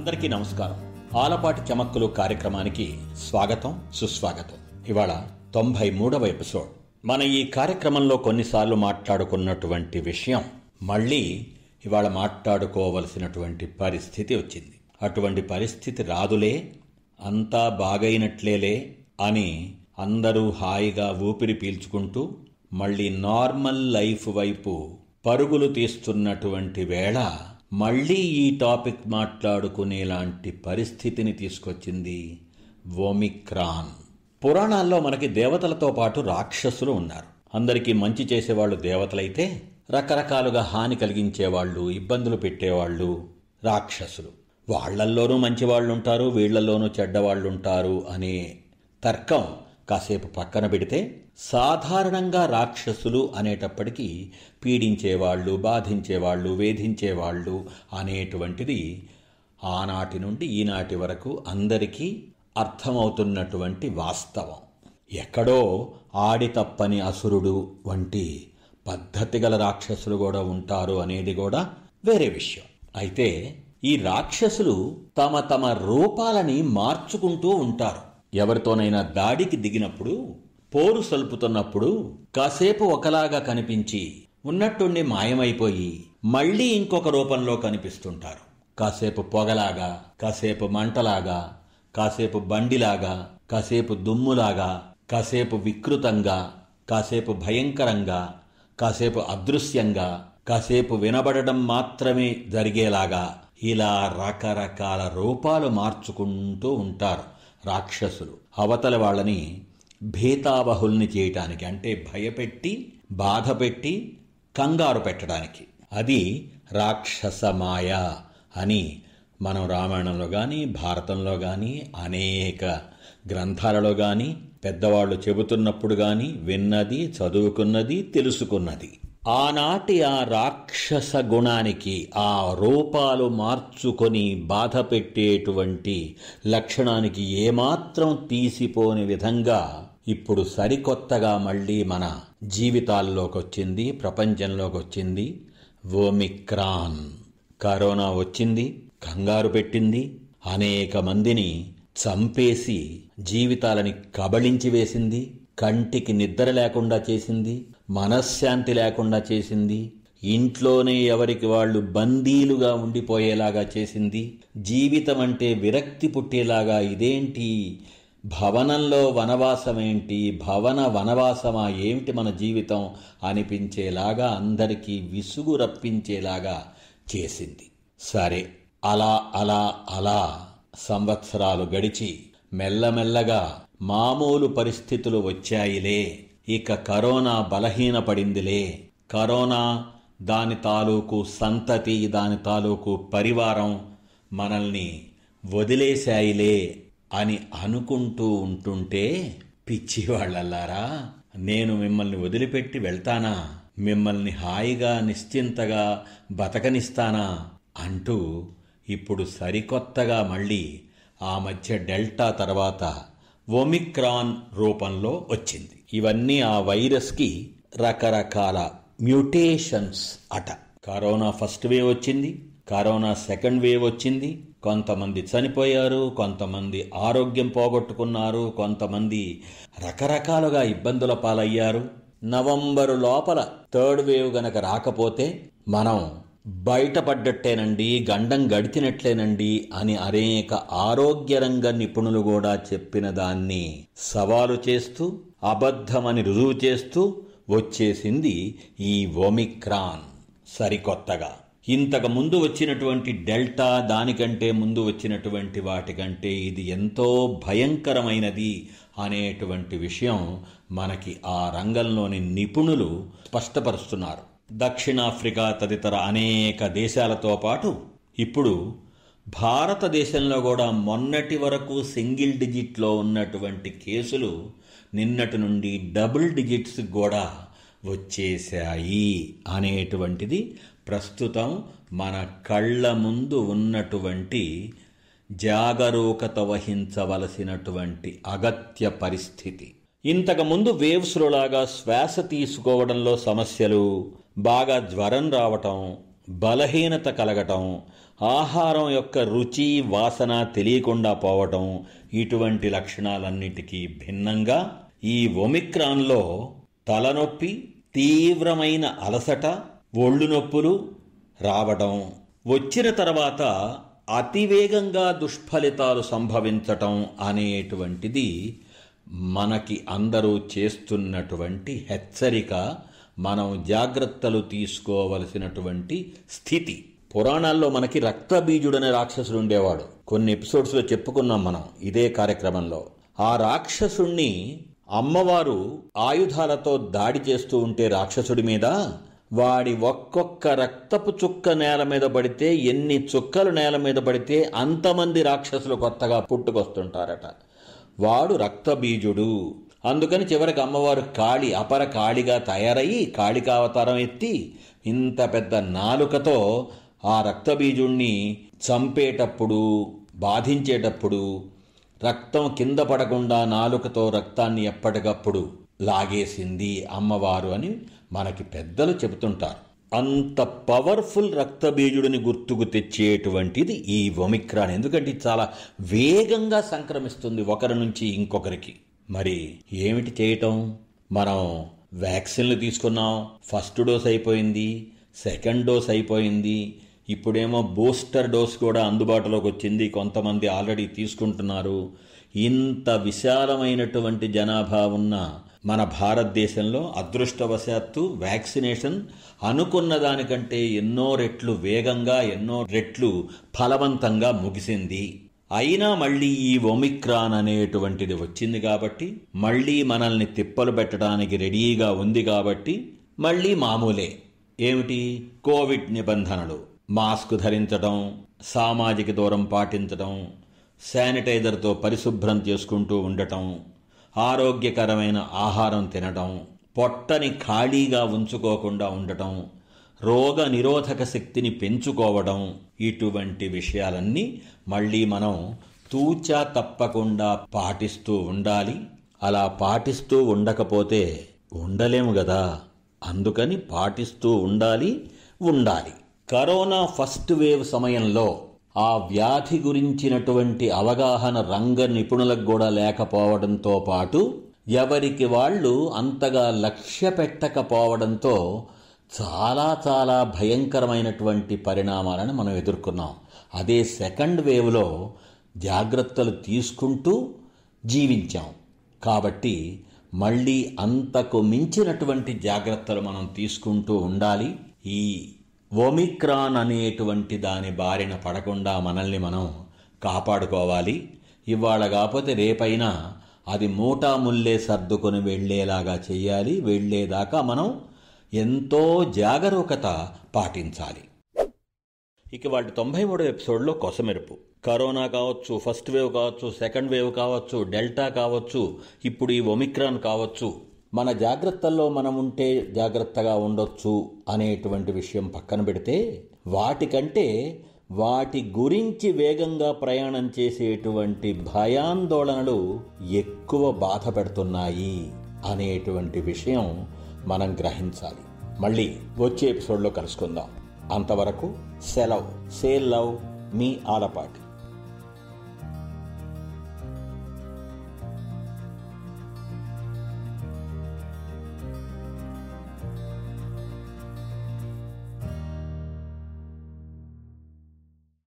అందరికీ నమస్కారం. ఆలపాటి చమక్కులు కార్యక్రమానికి స్వాగతం సుస్వాగతం. ఇవాళ తొంభై మూడవ ఎపిసోడ్. మన ఈ కార్యక్రమంలో కొన్నిసార్లు మాట్లాడుకున్నటువంటి విషయం మళ్ళీ ఇవాళ మాట్లాడుకోవలసినటువంటి పరిస్థితి వచ్చింది. అటువంటి పరిస్థితి రాదులే అంతా బాగైనట్లేలే అని అందరూ హాయిగా ఊపిరి పీల్చుకుంటూ మళ్ళీ నార్మల్ లైఫ్ వైపు పరుగులు తీస్తున్నటువంటి వేళ మళ్ళీ ఈ టాపిక్ మాట్లాడుకునేలాంటి పరిస్థితిని తీసుకొచ్చింది ఓమిక్రాన్ పురాణాల్లో మనకి దేవతలతో పాటు రాక్షసులు ఉన్నారు. అందరికీ మంచి చేసేవాళ్ళు దేవతలైతే రకరకాలుగా హాని కలిగించేవాళ్ళు ఇబ్బందులు పెట్టేవాళ్ళు రాక్షసులు. వాళ్ళల్లోనూ మంచివాళ్ళుంటారు వీళ్ళలోనూ చెడ్డవాళ్ళు ఉంటారు అనే తర్కం కాసేపు పక్కన పెడితే సాధారణంగా రాక్షసులు అనేటప్పటికీ పీడించేవాళ్ళు బాధించేవాళ్ళు వేధించేవాళ్ళు అనేటువంటిది ఆనాటి నుండి ఈనాటి వరకు అందరికీ అర్థమవుతున్నటువంటి వాస్తవం. ఎక్కడో ఆడి తప్పని అసురుడు వంటి పద్ధతి గల రాక్షసులు కూడా ఉంటారు అనేది కూడా వేరే విషయం. అయితే ఈ రాక్షసులు తమ తమ రూపాలని మార్చుకుంటూ ఉంటారు. ఎవరితోనైనా దాడికి దిగినప్పుడు పోరు సల్పుతున్నప్పుడు కాసేపు ఒకలాగా కనిపించి ఉన్నట్టుండి మాయమైపోయి మళ్ళీ ఇంకొక రూపంలో కనిపిస్తుంటారు. కాసేపు పొగలాగా కాసేపు మంటలాగా కాసేపు బండిలాగా కాసేపు దుమ్ములాగా కాసేపు వికృతంగా కాసేపు భయంకరంగా కాసేపు అదృశ్యంగా కాసేపు వినబడడం మాత్రమే జరిగేలాగా ఇలా రకరకాల రూపాలు మార్చుకుంటూ ఉంటారు. రాక్షసులు. అవతల వాళ్ళని భీతావహుల్ని చేయటానికి అంటే భయపెట్టి బాధపెట్టి కంగారు పెట్టడానికి. అది రాక్షస మాయ అని మనం రామాయణంలో కానీ భారతంలో కానీ అనేక గ్రంథాలలో కానీ పెద్దవాళ్ళు చెబుతున్నప్పుడు కానీ విన్నది చదువుకున్నది తెలుసుకున్నది. ఆనాటి ఆ రాక్షస గుణానికి ఆ రూపాలు మార్చుకొని బాధ పెట్టేటువంటి లక్షణానికి ఏమాత్రం తీసిపోని విధంగా ఇప్పుడు సరికొత్తగా మళ్ళీ మన జీవితాల్లోకి వచ్చింది ప్రపంచంలోకి వచ్చింది ఓమిక్రాన్. కరోనా వచ్చింది కంగారు పెట్టింది. అనేక మందిని చంపేసి జీవితాలని కబళించి వేసింది కంటికి నిద్ర లేకుండా చేసింది. మనశ్శాంతి లేకుండా చేసింది. ఇంట్లోనే ఎవరికి వాళ్ళు బందీలుగా ఉండిపోయేలాగా చేసింది. జీవితం అంటే విరక్తి పుట్టేలాగా ఇదేంటి? భవనంలో వనవాసమేంటి? భవన వనవాసమా ఏమిటి మన జీవితం? అనిపించేలాగా అందరికీ విసుగు రప్పించేలాగా చేసింది. సరే అలా అలా అలా సంవత్సరాలు గడిచి మెల్లమెల్లగా మామూలు పరిస్థితులు వచ్చాయిలే. ఇక కరోనా బలహీనపడిందిలే. కరోనా దాని తాలూకు సంతతి దాని తాలూకు పరివారం మనల్ని వదిలేశాయిలే అని అనుకుంటూ ఉంటుంటే పిచ్చివాళ్ళల్లారా నేను మిమ్మల్ని వదిలిపెట్టి వెళ్తానా? మిమ్మల్ని హాయిగా నిశ్చింతగా బతకనిస్తానా? అంటూ ఇప్పుడు సరికొత్తగా మళ్ళీ ఆ మధ్య డెల్టా తర్వాత ఒమిక్రాన్ రూపంలో వచ్చింది. ఇవన్నీ ఆ వైరస్కి రకరకాల మ్యూటేషన్స్ అట. కరోనా ఫస్ట్ వేవ్ వచ్చింది కరోనా సెకండ్ వేవ్ వచ్చింది కొంతమంది చనిపోయారు కొంతమంది ఆరోగ్యం పోగొట్టుకున్నారు కొంతమంది రకరకాలుగా ఇబ్బందుల పాలయ్యారు. నవంబరు లోపల థర్డ్ వేవ్ గనక రాకపోతే మనం బయటపడ్డట్టేనండి గండం గడిచినట్లేనండి అని అనేక ఆరోగ్య రంగ నిపుణులు కూడా చెప్పిన దాన్ని సవాలు చేస్తూ అబద్ధమని రుజువు చేస్తూ వచ్చేసింది ఈ ఒమిక్రాన్ సరికొత్తగా. ఇంతకు ముందు వచ్చినటువంటి డెల్టా దానికంటే ముందు వచ్చినటువంటి వాటికంటే ఇది ఎంతో భయంకరమైనది అనేటువంటి విషయం మనకి ఆ రంగంలోని నిపుణులు స్పష్టపరుస్తున్నారు. దక్షిణాఫ్రికా తదితర అనేక దేశాలతో పాటు ఇప్పుడు భారతదేశంలో కూడా మొన్నటి వరకు సింగిల్ డిజిట్లో ఉన్నటువంటి కేసులు నిన్నటి నుండి డబుల్ డిజిట్స్ కూడా వచ్చేశాయి అనేటువంటిది ప్రస్తుతం మన కళ్ళ ముందు ఉన్నటువంటి జాగరూకత వహించవలసినటువంటి అగత్య పరిస్థితి. ఇంతకుముందు వేవ్స్లో లాగా శ్వాస తీసుకోవడంలో సమస్యలు బాగా జ్వరం రావటం బలహీనత కలగటం ఆహారం యొక్క రుచి వాసన తెలియకుండా పోవటం ఇటువంటి లక్షణాలన్నిటికీ భిన్నంగా ఈ ఒమిక్రాన్లో తలనొప్పి తీవ్రమైన అలసట ఒళ్ళు నొప్పులు రావడం వచ్చిన తర్వాత అతివేగంగా దుష్ఫలితాలు సంభవించటం అనేటువంటిది మనకి అందరూ చేస్తున్నటువంటి హెచ్చరిక. మనం జాగ్రత్తలు తీసుకోవలసినటువంటి స్థితి. పురాణాల్లో మనకి రక్తబీజుడనే రాక్షసుడు ఉండేవాడు. కొన్ని ఎపిసోడ్స్లో చెప్పుకున్నాం మనం ఇదే కార్యక్రమంలో. ఆ రాక్షసుణ్ణి అమ్మవారు ఆయుధాలతో దాడి చేస్తూ ఉంటే రాక్షసుడి మీద వాడి ఒక్కొక్క రక్తపు చుక్క నేల మీద పడితే ఎన్ని చుక్కలు నేల మీద పడితే అంతమంది రాక్షసులు కొత్తగా పుట్టుకొస్తుంటారట. వాడు రక్తబీజుడు. అందుకని చివరికి అమ్మవారు కాళి అపర కాళిగా తయారయ్యి కాళికావతారం ఎత్తి ఇంత పెద్ద నాలుకతో ఆ రక్తబీజుణ్ణి చంపేటప్పుడు బాధించేటప్పుడు రక్తం కింద పడకుండా నాలుకతో రక్తాన్ని ఎప్పటికప్పుడు లాగేసింది అమ్మవారు అని మనకి పెద్దలు చెబుతుంటారు. అంత పవర్ఫుల్ రక్తబీజుడిని గుర్తుకు తెచ్చేటువంటిది ఈ ఒమిక్రాన్ ఎందుకంటే ఇది చాలా వేగంగా సంక్రమిస్తుంది ఒకరి నుంచి ఇంకొకరికి. మరి ఏమిటి చేయటం? మనం వ్యాక్సిన్లు తీసుకున్నాం ఫస్ట్ డోస్ అయిపోయింది సెకండ్ డోస్ అయిపోయింది ఇప్పుడేమో బూస్టర్ డోస్ కూడా అందుబాటులోకి వచ్చింది కొంతమంది ఆల్రెడీ తీసుకుంటున్నారు. ఇంత విశాలమైనటువంటి జనాభా ఉన్న మన భారతదేశంలో అదృష్టవశాత్తు వ్యాక్సినేషన్ అనుకున్న దానికంటే ఎన్నో రెట్లు వేగంగా ఎన్నో రెట్లు ఫలవంతంగా ముగిసింది. అయినా మళ్ళీ ఈ ఒమిక్రాన్ అనేటువంటిది వచ్చింది కాబట్టి మళ్ళీ మనల్ని తిప్పలు పెట్టడానికి రెడీగా ఉంది కాబట్టి మళ్ళీ మామూలే. ఏమిటి? కోవిడ్ నిబంధనలు. మాస్క్ ధరించడం సామాజిక దూరం పాటించడం శానిటైజర్తో పరిశుభ్రం చేసుకుంటూ ఉండటం ఆరోగ్యకరమైన ఆహారం తినటం పొట్టని ఖాళీగా ఉంచుకోకుండా ఉండటం రోగ నిరోధక శక్తిని పెంచుకోవడం ఇటువంటి విషయాలన్నీ మళ్ళీ మనం తూచా తప్పకుండా పాటిస్తూ ఉండాలి. అలా పాటిస్తూ ఉండకపోతే ఉండలేము కదా అందుకని పాటిస్తూ ఉండాలి ఉండాలి. కరోనా ఫస్ట్ వేవ్ సమయంలో ఆ వ్యాధి గురించినటువంటి అవగాహన రంగ నిపుణులకు కూడా లేకపోవడంతో పాటు ఎవరికి వాళ్ళు అంతగా లక్ష్య పెట్టకపోవడంతో చాలా చాలా భయంకరమైనటువంటి పరిణామాలను మనం ఎదుర్కొన్నాం. అదే సెకండ్ వేవ్లో జాగ్రత్తలు తీసుకుంటూ జీవించాం. కాబట్టి మళ్ళీ అంతకు మించినటువంటి జాగ్రత్తలు మనం తీసుకుంటూ ఉండాలి. ఈ ఒమిక్రాన్ అనేటువంటి దాని బారిన పడకుండా మనల్ని మనం కాపాడుకోవాలి. ఇవాళ కాకపోతే రేపైనా అది మూటా ముల్లే సర్దుకొని వెళ్ళేలాగా చేయాలి. వెళ్ళేదాకా మనం ఎంతో జాగరూకత పాటించాలి. ఇక వాటి తొంభై మూడో ఎపిసోడ్లో కొసమెరుపు. కరోనా కావచ్చు ఫస్ట్ వేవ్ కావచ్చు సెకండ్ వేవ్ కావచ్చు డెల్టా కావచ్చు ఇప్పుడు ఈ ఒమిక్రాన్ కావచ్చు. మన జాగ్రత్తల్లో మనం ఉంటే జాగ్రత్తగా ఉండొచ్చు అనేటువంటి విషయం పక్కన పెడితే వాటికంటే వాటి గురించి వేగంగా ప్రయాణం చేసేటువంటి భయాందోళనలు ఎక్కువ బాధ పెడుతున్నాయి అనేటువంటి విషయం మనం గ్రహించాలి. మళ్ళీ వచ్చే ఎపిసోడ్లో కలుసుకుందాం. అంతవరకు సెలవ్. సేల్ లవ్ మీ ఆలపాటి